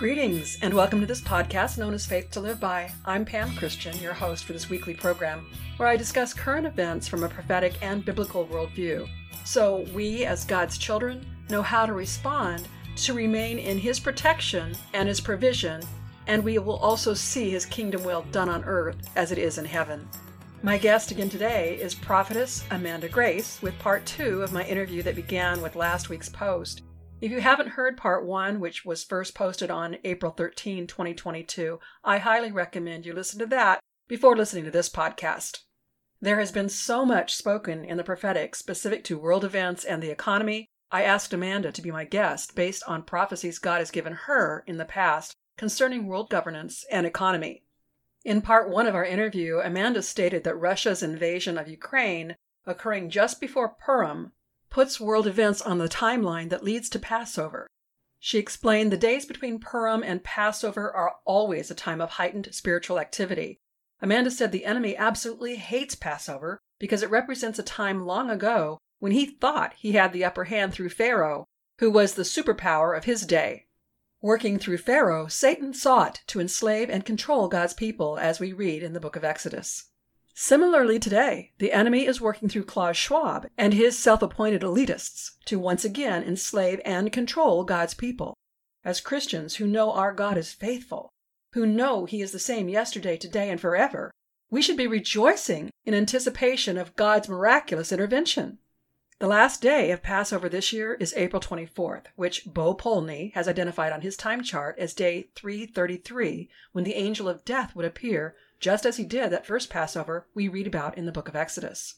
Greetings, and welcome to this podcast known as Faith to Live By. I'm Pam Christian, your host for this weekly program, where I discuss current events from a prophetic and biblical worldview. So we, as God's children, know how to respond to remain in His protection and His provision, and we will also see His kingdom will done on earth as it is in heaven. My guest again today is prophetess Amanda Grace with part two of my interview that began with last week's post. If you haven't heard part one, which was first posted on April 13, 2022, I highly recommend you listen to that before listening to this podcast. There has been so much spoken in the prophetic specific to world events and the economy. I asked Amanda to be my guest based on prophecies God has given her in the past concerning world governance and economy. In part one of our interview, Amanda stated that Russia's invasion of Ukraine, occurring just before Purim, puts world events on the timeline that leads to Passover. She explained the days between Purim and Passover are always a time of heightened spiritual activity. Amanda said the enemy absolutely hates Passover because it represents a time long ago when he thought he had the upper hand through Pharaoh, who was the superpower of his day. Working through Pharaoh, Satan sought to enslave and control God's people, as we read in the book of Exodus. Similarly, today, the enemy is working through Klaus Schwab and his self appointed elitists to once again enslave and control God's people. As Christians who know our God is faithful, who know he is the same yesterday, today, and forever, we should be rejoicing in anticipation of God's miraculous intervention. The last day of Passover this year is April 24th, which Bo Polny has identified on his time chart as day 333, when the angel of death would appear just as he did that first Passover we read about in the book of Exodus.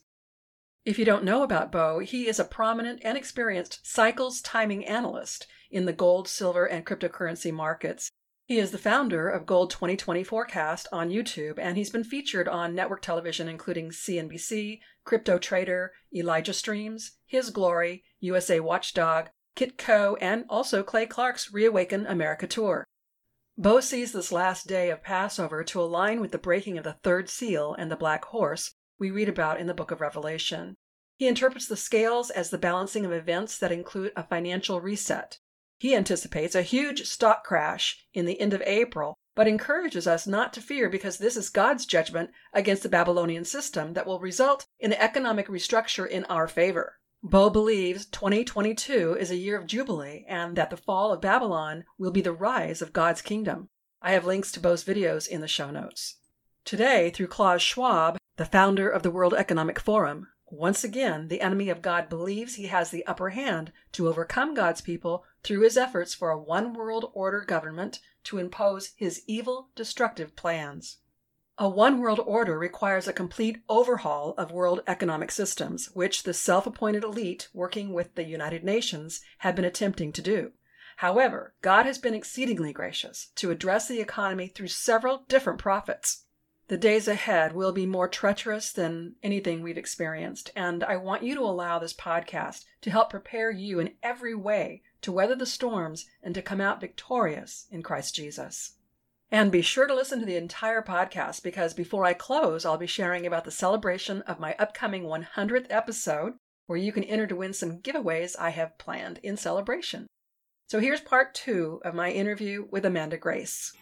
If you don't know about Bo, he is a prominent and experienced cycles timing analyst in the gold, silver, and cryptocurrency markets. He is the founder of Gold 2020 Forecast on YouTube, and he's been featured on network television including CNBC, Crypto Trader, Elijah Streams, His Glory, USA Watchdog, Kitco, and also Clay Clark's Reawaken America tour. Bo sees this last day of Passover to align with the breaking of the third seal and the black horse we read about in the book of Revelation. He interprets the scales as the balancing of events that include a financial reset. He anticipates a huge stock crash in the end of April, but encourages us not to fear because this is God's judgment against the Babylonian system that will result in an economic restructure in our favor. Bo believes 2022 is a year of jubilee and that the fall of Babylon will be the rise of God's kingdom. I have links to Bo's videos in the show notes. Today, through Klaus Schwab, the founder of the World Economic Forum, once again, the enemy of God believes he has the upper hand to overcome God's people through his efforts for a one world order government to impose his evil, destructive plans. A one world order requires a complete overhaul of world economic systems, which the self appointed elite working with the United Nations have been attempting to do. However, God has been exceedingly gracious to address the economy through several different prophets. The days ahead will be more treacherous than anything we've experienced, and I want you to allow this podcast to help prepare you in every way to weather the storms and to come out victorious in Christ Jesus. And be sure to listen to the entire podcast because before I close, I'll be sharing about the celebration of my upcoming 100th episode, where you can enter to win some giveaways I have planned in celebration. So here's part two of my interview with Amanda Grace.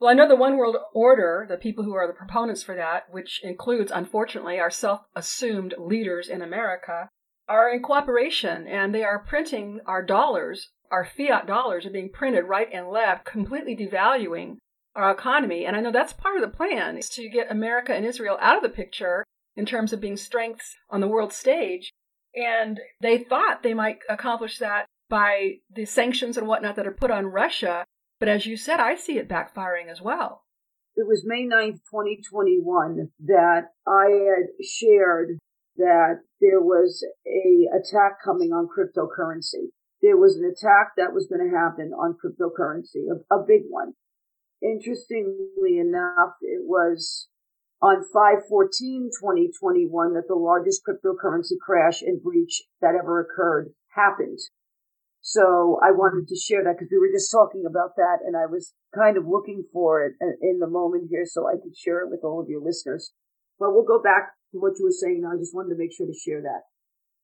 Well, I know the one world order, the people who are the proponents for that, which includes, unfortunately, our self assumed leaders in America, are in cooperation and they are printing our dollars. Our fiat dollars are being printed right and left, completely devaluing our economy. And I know that's part of the plan is to get America and Israel out of the picture in terms of being strengths on the world stage. And they thought they might accomplish that by the sanctions and whatnot that are put on Russia. But as you said, I see it backfiring as well. It was May 9th, 2021 that I had shared that there was a attack coming on cryptocurrency. There was an attack that was going to happen on cryptocurrency, a, a big one. Interestingly enough, it was on 5-14-2021 that the largest cryptocurrency crash and breach that ever occurred happened. So I wanted to share that because we were just talking about that and I was kind of looking for it in the moment here so I could share it with all of your listeners. But we'll go back what you were saying. I just wanted to make sure to share that.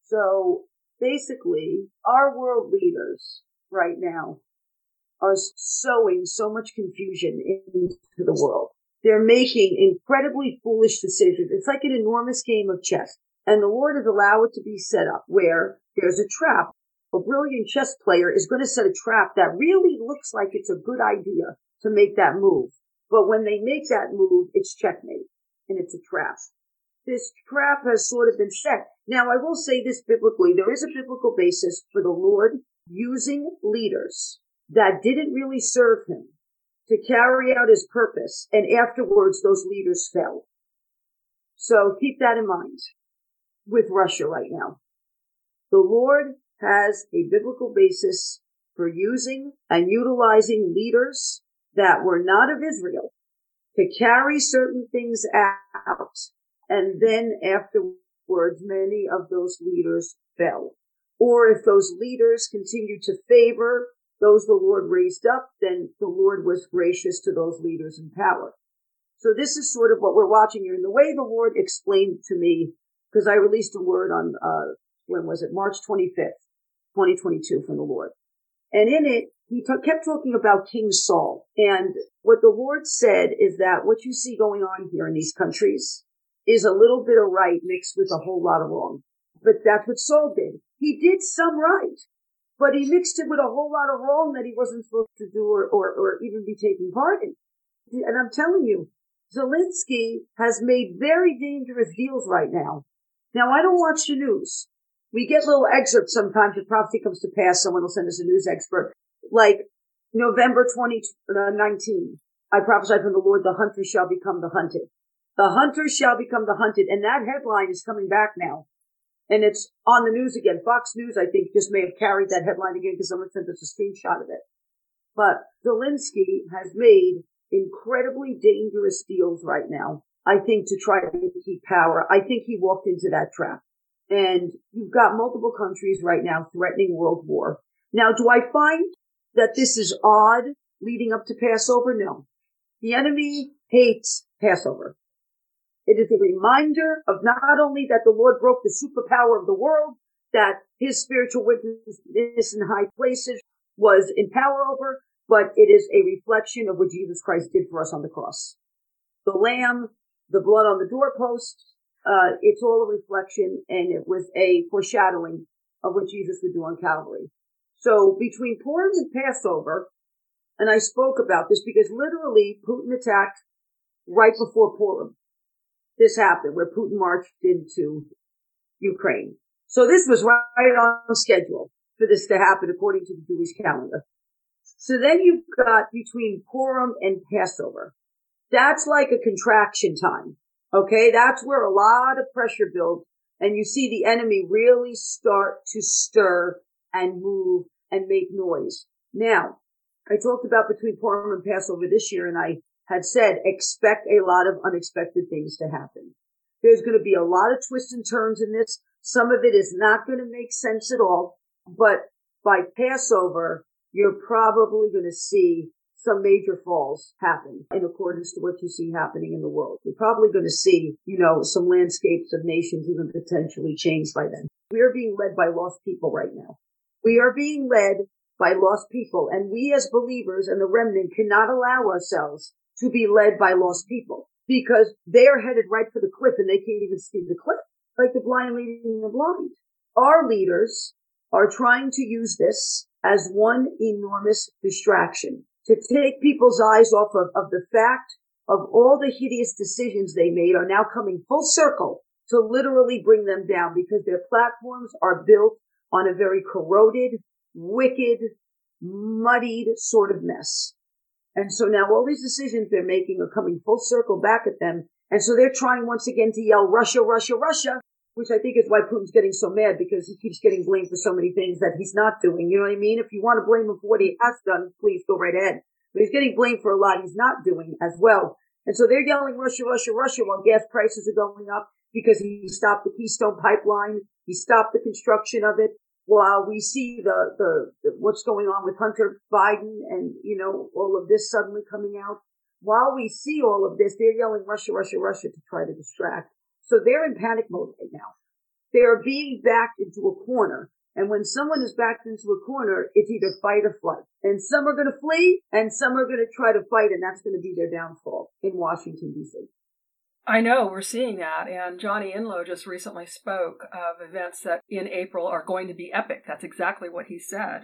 So basically our world leaders right now are sowing so much confusion into the world. They're making incredibly foolish decisions. It's like an enormous game of chess. And the Lord has allowed it to be set up where there's a trap. A brilliant chess player is going to set a trap that really looks like it's a good idea to make that move. But when they make that move, it's checkmate and it's a trap. This trap has sort of been set. Now, I will say this biblically. There is a biblical basis for the Lord using leaders that didn't really serve him to carry out his purpose. And afterwards, those leaders fell. So keep that in mind with Russia right now. The Lord has a biblical basis for using and utilizing leaders that were not of Israel to carry certain things out. And then afterwards, many of those leaders fell. Or if those leaders continued to favor those the Lord raised up, then the Lord was gracious to those leaders in power. So this is sort of what we're watching here. And the way the Lord explained to me, because I released a word on, uh, when was it? March 25th, 2022 from the Lord. And in it, he t- kept talking about King Saul. And what the Lord said is that what you see going on here in these countries is a little bit of right mixed with a whole lot of wrong. But that's what Saul did. He did some right but he mixed it with a whole lot of wrong that he wasn't supposed to do or, or, or even be taking part in. And I'm telling you, Zelensky has made very dangerous deals right now. Now, I don't watch the news. We get little excerpts sometimes if prophecy comes to pass. Someone will send us a news expert. Like November 2019, uh, I prophesied from the Lord, the hunter shall become the hunted. The hunter shall become the hunted. And that headline is coming back now and it's on the news again. Fox News, I think, just may have carried that headline again because someone sent us a screenshot of it. But Zelensky has made incredibly dangerous deals right now. I think to try to keep power. I think he walked into that trap. And you've got multiple countries right now threatening world war. Now, do I find that this is odd leading up to Passover? No. The enemy hates Passover. It is a reminder of not only that the Lord broke the superpower of the world, that his spiritual witness in high places was in power over, but it is a reflection of what Jesus Christ did for us on the cross. The lamb, the blood on the doorpost, uh, it's all a reflection and it was a foreshadowing of what Jesus would do on Calvary. So between Purim and Passover, and I spoke about this because literally Putin attacked right before Purim this happened where Putin marched into Ukraine. So this was right on schedule for this to happen according to the Jewish calendar. So then you've got between Purim and Passover. That's like a contraction time. Okay. That's where a lot of pressure builds and you see the enemy really start to stir and move and make noise. Now, I talked about between Purim and Passover this year and I had said, expect a lot of unexpected things to happen. There's going to be a lot of twists and turns in this. Some of it is not going to make sense at all, but by Passover, you're probably going to see some major falls happen in accordance to what you see happening in the world. You're probably going to see, you know, some landscapes of nations even potentially change by then. We are being led by lost people right now. We are being led by lost people and we as believers and the remnant cannot allow ourselves to be led by lost people because they are headed right for the cliff and they can't even see the cliff, like the blind leading the blind. Our leaders are trying to use this as one enormous distraction to take people's eyes off of, of the fact of all the hideous decisions they made are now coming full circle to literally bring them down because their platforms are built on a very corroded, wicked, muddied sort of mess. And so now all these decisions they're making are coming full circle back at them. And so they're trying once again to yell Russia, Russia, Russia, which I think is why Putin's getting so mad because he keeps getting blamed for so many things that he's not doing. You know what I mean? If you want to blame him for what he has done, please go right ahead. But he's getting blamed for a lot he's not doing as well. And so they're yelling Russia, Russia, Russia while gas prices are going up because he stopped the Keystone pipeline. He stopped the construction of it while we see the, the, the, what's going on with Hunter Biden and, you know, all of this suddenly coming out, while we see all of this, they're yelling Russia, Russia, Russia to try to distract. So they're in panic mode right now. They are being backed into a corner. And when someone is backed into a corner, it's either fight or flight. And some are going to flee and some are going to try to fight and that's going to be their downfall in Washington DC. I know we're seeing that, and Johnny Enlow just recently spoke of events that in April are going to be epic. That's exactly what he said.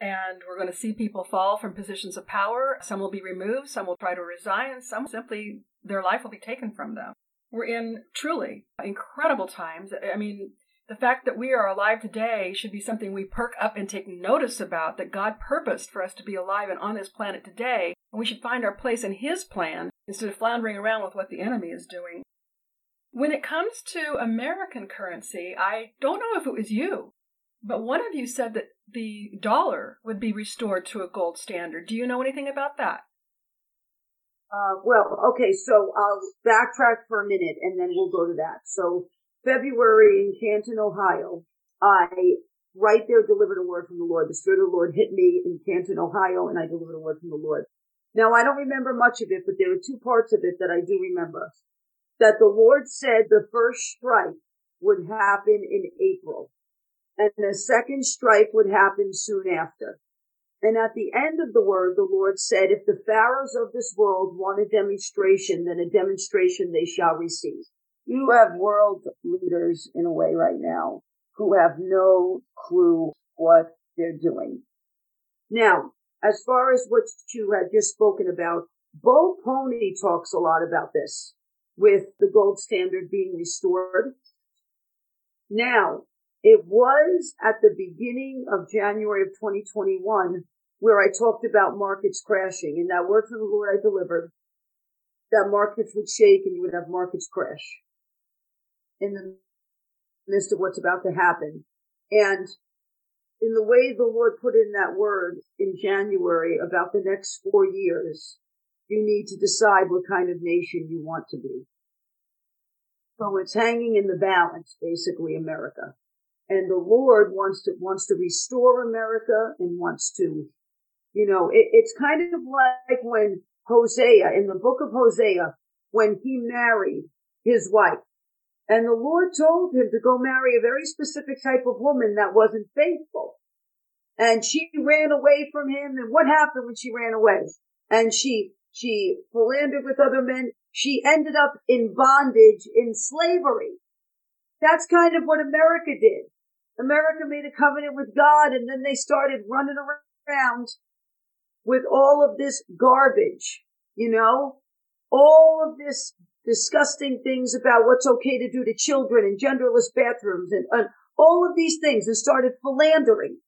And we're going to see people fall from positions of power. Some will be removed, some will try to resign, some simply their life will be taken from them. We're in truly incredible times. I mean, the fact that we are alive today should be something we perk up and take notice about that God purposed for us to be alive and on this planet today. And we should find our place in His plan instead of floundering around with what the enemy is doing. When it comes to American currency, I don't know if it was you, but one of you said that the dollar would be restored to a gold standard. Do you know anything about that? Uh, well, okay, so I'll backtrack for a minute and then we'll go to that. So February in Canton, Ohio, I right there delivered a word from the Lord. The Spirit of the Lord hit me in Canton, Ohio, and I delivered a word from the Lord. Now I don't remember much of it, but there were two parts of it that I do remember. That the Lord said the first strike would happen in April and the second strike would happen soon after. And at the end of the word, the Lord said, if the pharaohs of this world want a demonstration, then a demonstration they shall receive. You have world leaders in a way right now who have no clue what they're doing. Now, as far as what you had just spoken about, Bo Polny talks a lot about this with the gold standard being restored. Now, it was at the beginning of January of 2021 where I talked about markets crashing and that word from the Lord I delivered that markets would shake and you would have markets crash in the midst of what's about to happen. And in the way the Lord put in that word in January about the next four years, you need to decide what kind of nation you want to be. So it's hanging in the balance, basically America. And the Lord wants to, wants to restore America and wants to, you know, it, it's kind of like when Hosea, in the book of Hosea, when he married his wife, and the Lord told him to go marry a very specific type of woman that wasn't faithful. And she ran away from him. And what happened when she ran away? And she, she philandered with other men. She ended up in bondage, in slavery. That's kind of what America did. America made a covenant with God and then they started running around with all of this garbage, you know, all of this disgusting things about what's okay to do to children and genderless bathrooms and, and all of these things and started philandering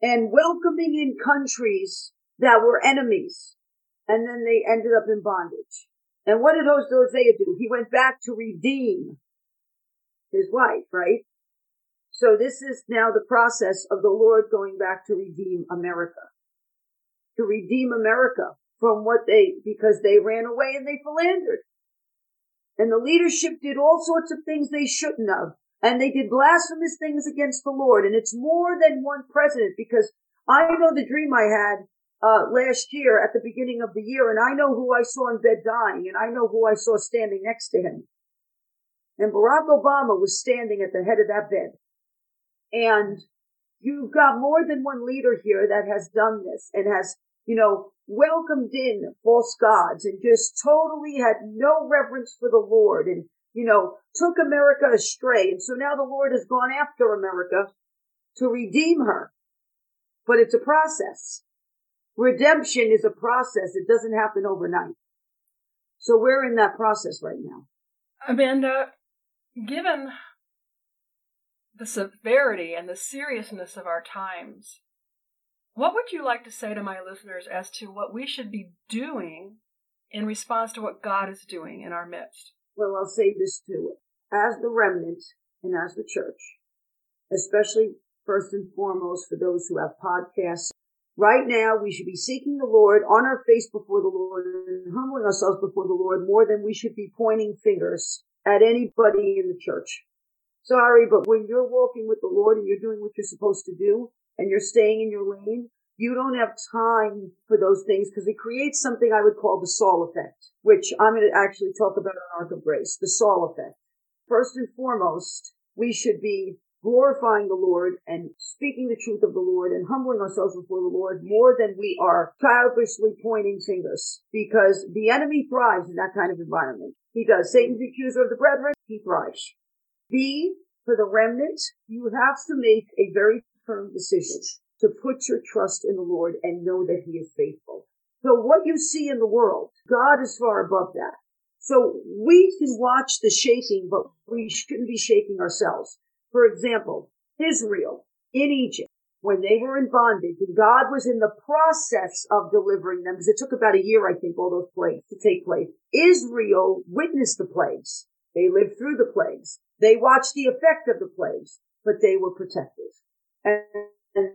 and welcoming in countries that were enemies. And then they ended up in bondage. And what did Hosea do? He went back to redeem his wife, right? So this is now the process of the Lord going back to redeem America. To redeem America from what they, because they ran away and they philandered. And the leadership did all sorts of things they shouldn't have. And they did blasphemous things against the Lord. And it's more than one president because I know the dream I had uh, last year at the beginning of the year, and I know who I saw in bed dying, and I know who I saw standing next to him. And Barack Obama was standing at the head of that bed. And you've got more than one leader here that has done this and has, you know, welcomed in false gods and just totally had no reverence for the Lord and, you know, took America astray. And so now the Lord has gone after America to redeem her. But it's a process. Redemption is a process. It doesn't happen overnight. So we're in that process right now. Amanda, given the severity and the seriousness of our times, what would you like to say to my listeners as to what we should be doing in response to what God is doing in our midst? Well, I'll say this to too. As the remnant and as the church, especially first and foremost for those who have podcasts, right now we should be seeking the Lord on our face before the Lord and humbling ourselves before the Lord more than we should be pointing fingers at anybody in the church. Sorry, but when you're walking with the Lord and you're doing what you're supposed to do, and you're staying in your lane, you don't have time for those things because it creates something I would call the Saul effect, which I'm going to actually talk about on Ark of Grace, the Saul effect. First and foremost, we should be glorifying the Lord and speaking the truth of the Lord and humbling ourselves before the Lord more than we are childishly pointing fingers because the enemy thrives in that kind of environment. He does. Satan's accuser of the brethren. He thrives. B, for the remnant, you have to make a very firm decision to put your trust in the Lord and know that he is faithful. So what you see in the world, God is far above that. So we can watch the shaking, but we shouldn't be shaking ourselves. For example, Israel in Egypt, when they were in bondage and God was in the process of delivering them, because it took about a year, I think, all those plagues to take place. Israel witnessed the plagues. They lived through the plagues. They watched the effect of the plagues, but they were protected. And,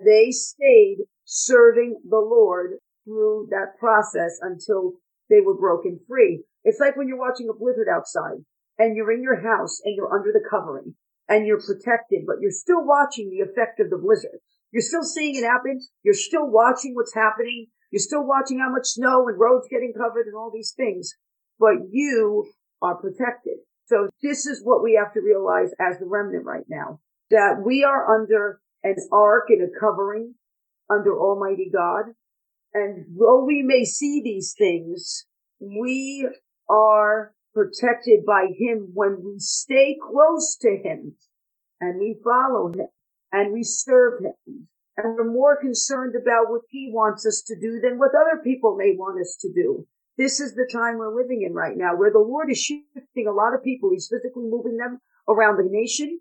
they stayed serving the Lord through that process until they were broken free. It's like when you're watching a blizzard outside and you're in your house and you're under the covering and you're protected, but you're still watching the effect of the blizzard. You're still seeing it happen. You're still watching what's happening. You're still watching how much snow and roads getting covered and all these things, but you are protected. So this is what we have to realize as the remnant right now, that we are under an ark and a covering under Almighty God. And though we may see these things, we are protected by him when we stay close to him and we follow him and we serve him. And we're more concerned about what he wants us to do than what other people may want us to do. This is the time we're living in right now where the Lord is shifting a lot of people. He's physically moving them around the nation.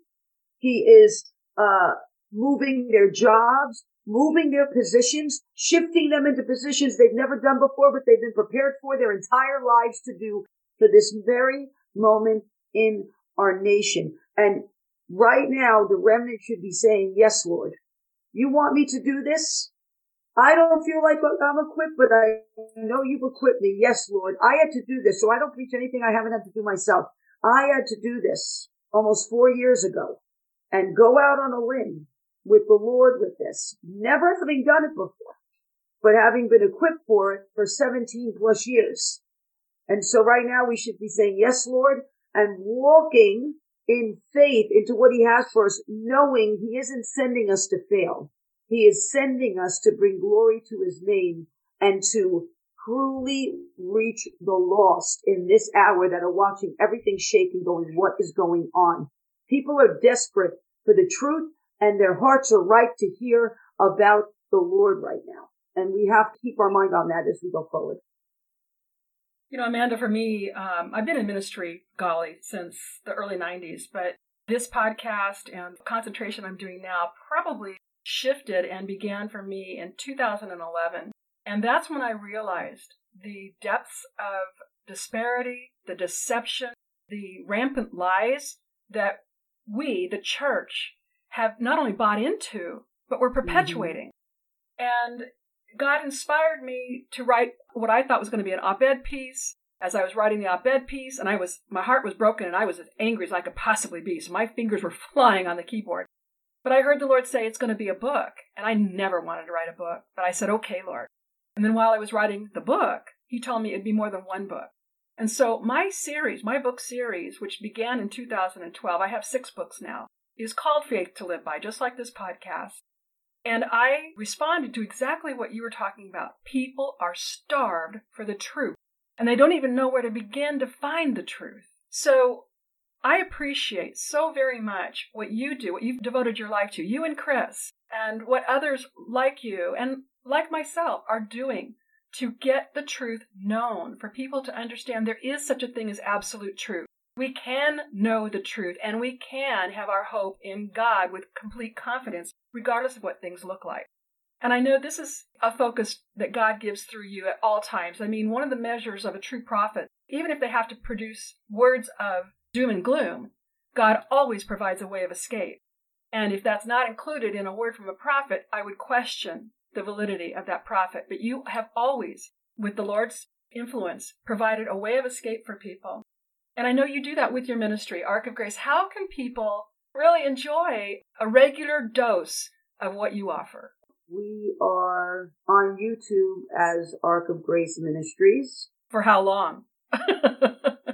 He is, uh, moving their jobs, moving their positions, shifting them into positions they've never done before, but they've been prepared for their entire lives to do for this very moment in our nation. And right now, the remnant should be saying, yes, Lord, you want me to do this? I don't feel like I'm equipped, but I know you've equipped me. Yes, Lord. I had to do this, so I don't preach anything I haven't had to do myself. I had to do this almost four years ago and go out on a limb with the Lord with this, never having done it before, but having been equipped for it for 17 plus years. And so right now we should be saying, yes, Lord, and walking in faith into what he has for us, knowing he isn't sending us to fail. He is sending us to bring glory to his name and to truly reach the lost in this hour that are watching everything shaking going, what is going on? People are desperate for the truth and their hearts are ripe to hear about the Lord right now. And we have to keep our mind on that as we go forward. You know, Amanda, for me, um, I've been in ministry, golly, since the early 90s, but this podcast and concentration I'm doing now probably shifted and began for me in 2011. And that's when I realized the depths of disparity, the deception, the rampant lies that we, the church, have not only bought into, but we're mm-hmm. perpetuating. Mm-hmm. And God inspired me to write what I thought was going to be an op-ed piece. As I was writing the op-ed piece, and I was, my heart was broken, and I was as angry as I could possibly be. So my fingers were flying on the keyboard. But I heard the Lord say it's going to be a book, and I never wanted to write a book. But I said, "Okay, Lord." And then while I was writing the book, He told me it'd be more than one book. And so my series, my book series, which began in 2012, I have six books now, is called Faith to Live By, just like this podcast. And I responded to exactly what you were talking about. People are starved for the truth, and they don't even know where to begin to find the truth. So I appreciate so very much what you do, what you've devoted your life to, you and Chris, and what others like you and like myself are doing to get the truth known, for people to understand there is such a thing as absolute truth. We can know the truth and we can have our hope in God with complete confidence, regardless of what things look like. And I know this is a focus that God gives through you at all times. I mean, one of the measures of a true prophet, even if they have to produce words of doom and gloom, God always provides a way of escape. And if that's not included in a word from a prophet, I would question the validity of that prophet. But you have always, with the Lord's influence, provided a way of escape for people. And I know you do that with your ministry, Ark of Grace. How can people really enjoy a regular dose of what you offer? We are on YouTube as Ark of Grace Ministries. For how long?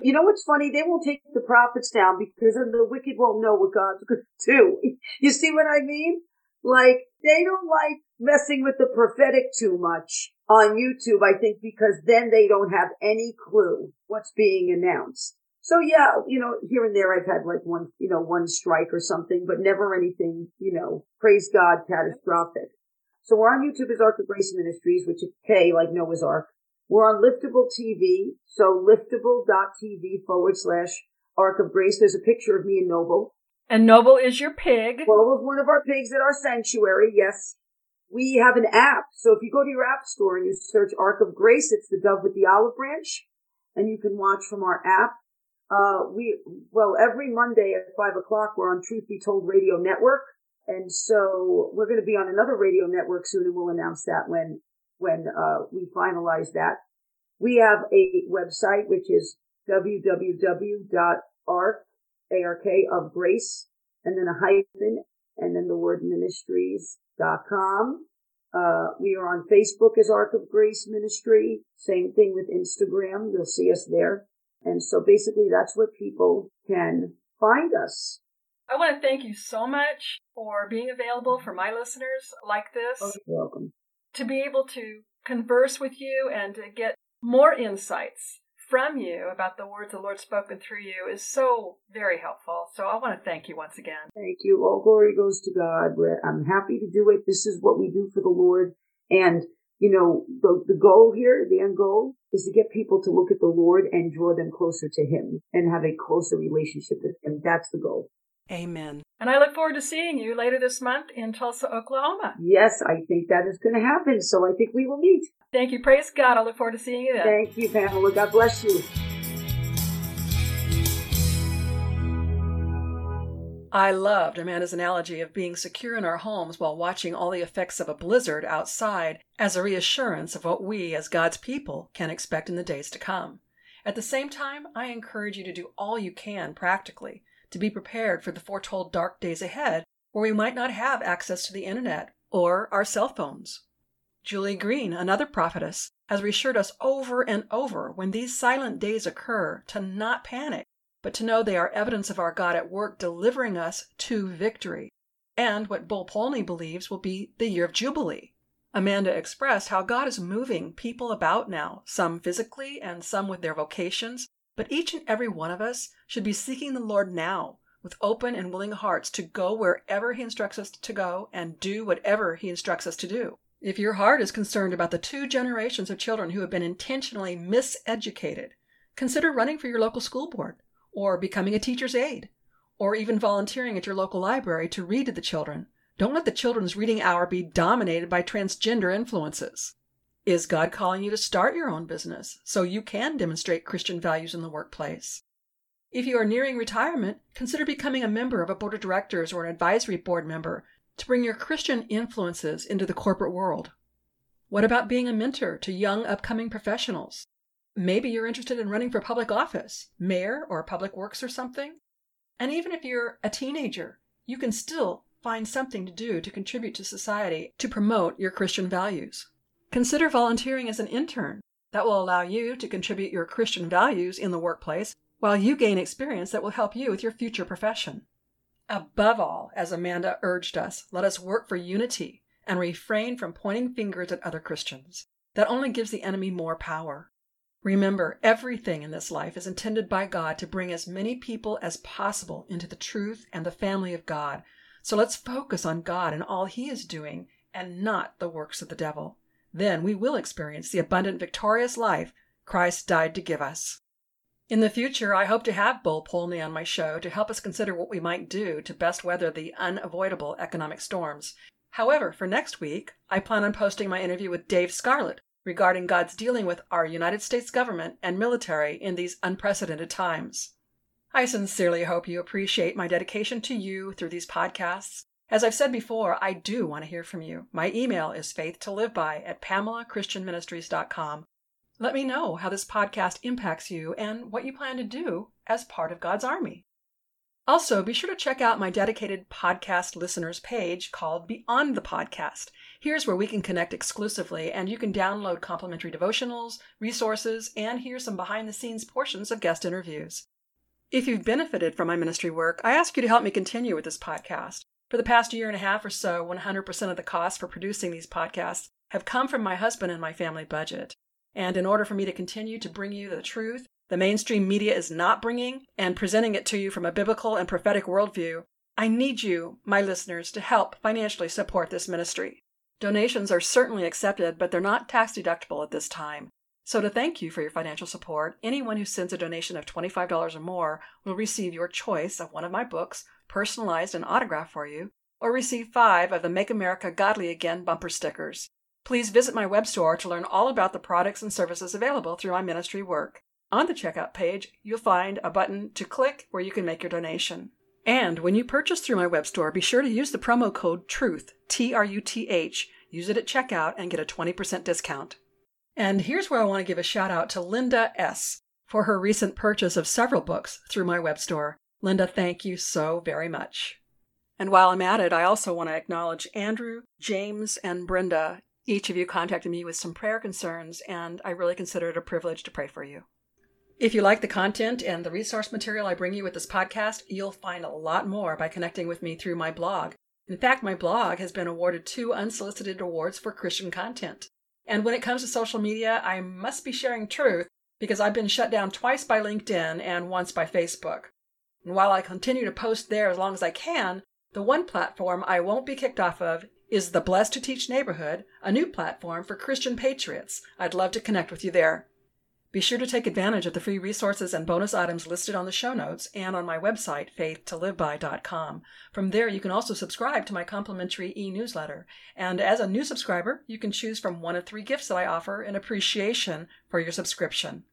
you know what's funny? They won't take the prophets down because then the wicked won't know what God's going to do. You see what I mean? Like, they don't like messing with the prophetic too much on YouTube, I think, because then they don't have any clue what's being announced. So yeah, you know, here and there I've had like one, you know, one strike or something, but never anything, you know, praise God, catastrophic. So we're on YouTube as Ark of Grace Ministries, which is K like Noah's Ark. We're on Liftable TV, so liftable.tv forward slash Ark of Grace. There's a picture of me and Noble. And Noble is your pig. Noble is one of our pigs at our sanctuary, yes. We have an app, so if you go to your app store and you search Ark of Grace, it's the dove with the olive branch, and you can watch from our app. Uh, we, well, every Monday at five o'clock, we're on Truth Be Told Radio Network. And so we're going to be on another radio network soon and we'll announce that when, when, uh, we finalize that. We have a website, which is www.ark, A-R-K of grace, and then a hyphen, and then the word ministries.com. Uh, we are on Facebook as Ark of Grace Ministry. Same thing with Instagram. You'll see us there. And so basically that's where people can find us. I want to thank you so much for being available for my listeners like this. Oh, you're welcome. To be able to converse with you and to get more insights from you about the words the Lord spoken through you is so very helpful. So I want to thank you once again. Thank you. All glory goes to God. I'm happy to do it. This is what we do for the Lord. And you know, the, the goal here, the end goal is to get people to look at the Lord and draw them closer to Him and have a closer relationship with Him. That's the goal. Amen. And I look forward to seeing you later this month in Tulsa, Oklahoma. Yes, I think that is going to happen. So I think we will meet. Thank you. Praise God. I look forward to seeing you then. Thank you, Pamela. God bless you. I loved Amanda's analogy of being secure in our homes while watching all the effects of a blizzard outside as a reassurance of what we, as God's people, can expect in the days to come. At the same time, I encourage you to do all you can practically to be prepared for the foretold dark days ahead where we might not have access to the internet or our cell phones. Julie Green, another prophetess, has reassured us over and over when these silent days occur to not panic but to know they are evidence of our God at work delivering us to victory, and what Bo Polny believes will be the year of Jubilee. Amanda expressed how God is moving people about now, some physically and some with their vocations, but each and every one of us should be seeking the Lord now with open and willing hearts to go wherever He instructs us to go and do whatever He instructs us to do. If your heart is concerned about the two generations of children who have been intentionally miseducated, consider running for your local school board or becoming a teacher's aide, or even volunteering at your local library to read to the children. Don't let the children's reading hour be dominated by transgender influences. Is God calling you to start your own business so you can demonstrate Christian values in the workplace? If you are nearing retirement, consider becoming a member of a board of directors or an advisory board member to bring your Christian influences into the corporate world. What about being a mentor to young upcoming professionals? Maybe you're interested in running for public office, mayor or public works or something. And even if you're a teenager, you can still find something to do to contribute to society to promote your Christian values. Consider volunteering as an intern. That will allow you to contribute your Christian values in the workplace while you gain experience that will help you with your future profession. Above all, as Amanda urged us, let us work for unity and refrain from pointing fingers at other Christians. That only gives the enemy more power. Remember, everything in this life is intended by God to bring as many people as possible into the truth and the family of God. So let's focus on God and all He is doing and not the works of the devil. Then we will experience the abundant, victorious life Christ died to give us. In the future, I hope to have Bo Polny on my show to help us consider what we might do to best weather the unavoidable economic storms. However, for next week, I plan on posting my interview with Dave Scarlett, regarding God's dealing with our United States government and military in these unprecedented times. I sincerely hope you appreciate my dedication to you through these podcasts. As I've said before, I do want to hear from you. My email is faithtoliveby at pamelachristianministries.com. Let me know how this podcast impacts you and what you plan to do as part of God's army. Also, be sure to check out my dedicated podcast listeners page called Beyond the Podcast. Here's where we can connect exclusively, and you can download complimentary devotionals, resources, and hear some behind the scenes portions of guest interviews. If you've benefited from my ministry work, I ask you to help me continue with this podcast. For the past year and a half or so, 100% of the costs for producing these podcasts have come from my husband and my family budget. And in order for me to continue to bring you the truth the mainstream media is not bringing and presenting it to you from a biblical and prophetic worldview, I need you, my listeners, to help financially support this ministry. Donations are certainly accepted, but they're not tax deductible at this time. So, to thank you for your financial support, anyone who sends a donation of $25 or more will receive your choice of one of my books, personalized and autographed for you, or receive five of the Make America Godly Again bumper stickers. Please visit my web store to learn all about the products and services available through my ministry work. On the checkout page, you'll find a button to click where you can make your donation. And when you purchase through my web store, be sure to use the promo code TRUTH, T R U T H. Use it at checkout and get a 20% discount. And here's where I want to give a shout out to Linda S. for her recent purchase of several books through my web store. Linda, thank you so very much. And while I'm at it, I also want to acknowledge Andrew, James, and Brenda. Each of you contacted me with some prayer concerns, and I really consider it a privilege to pray for you. If you like the content and the resource material I bring you with this podcast, you'll find a lot more by connecting with me through my blog. In fact, my blog has been awarded two unsolicited awards for Christian content. And when it comes to social media, I must be sharing truth because I've been shut down twice by LinkedIn and once by Facebook. And while I continue to post there as long as I can, the one platform I won't be kicked off of is the Blessed to Teach Neighborhood, a new platform for Christian patriots. I'd love to connect with you there. Be sure to take advantage of the free resources and bonus items listed on the show notes and on my website, faithtoliveby.com. From there, you can also subscribe to my complimentary e newsletter. And as a new subscriber, you can choose from one of three gifts that I offer in appreciation for your subscription.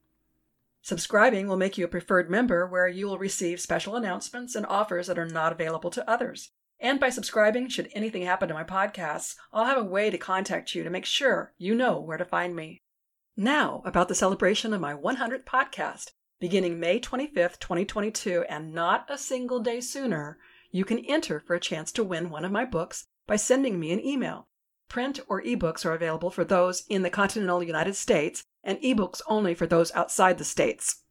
Subscribing will make you a preferred member where you will receive special announcements and offers that are not available to others. And by subscribing, should anything happen to my podcasts, I'll have a way to contact you to make sure you know where to find me. Now, about the celebration of my 100th podcast. Beginning May 25th, 2022, and not a single day sooner, you can enter for a chance to win one of my books by sending me an email. Print or ebooks are available for those in the continental United States, and ebooks only for those outside the states.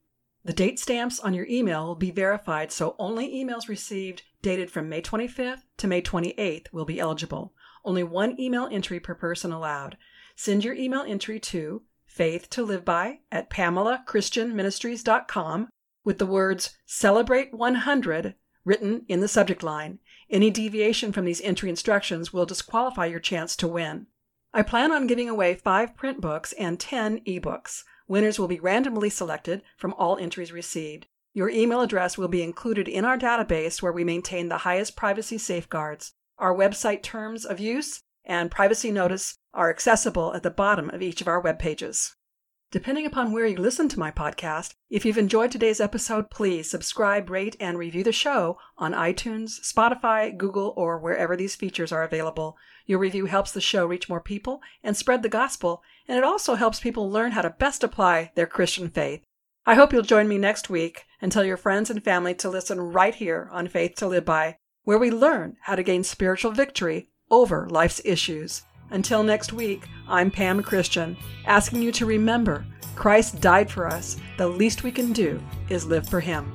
The date stamps on your email will be verified, so only emails received dated from May 25th to May 28th will be eligible. Only one email entry per person allowed. Send your email entry to faith to live by at pamelachristianministries.com with the words celebrate 100 written in the subject line. Any deviation from these entry instructions will disqualify your chance to win. I plan on giving away five print books and 10 ebooks. Winners will be randomly selected from all entries received. Your email address will be included in our database where we maintain the highest privacy safeguards. Our website terms of use and privacy notice are accessible at the bottom of each of our web pages. Depending upon where you listen to my podcast, if you've enjoyed today's episode, please subscribe, rate, and review the show on iTunes, Spotify, Google, or wherever these features are available. Your review helps the show reach more people and spread the gospel, and it also helps people learn how to best apply their Christian faith. I hope you'll join me next week and tell your friends and family to listen right here on Faith to Live By, where we learn how to gain spiritual victory over life's issues. Until next week, I'm Pam Christian, asking you to remember Christ died for us. The least we can do is live for Him.